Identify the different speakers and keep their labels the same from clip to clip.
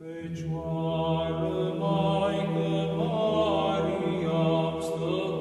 Speaker 1: Fecioară, Maică Maria, stă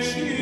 Speaker 1: she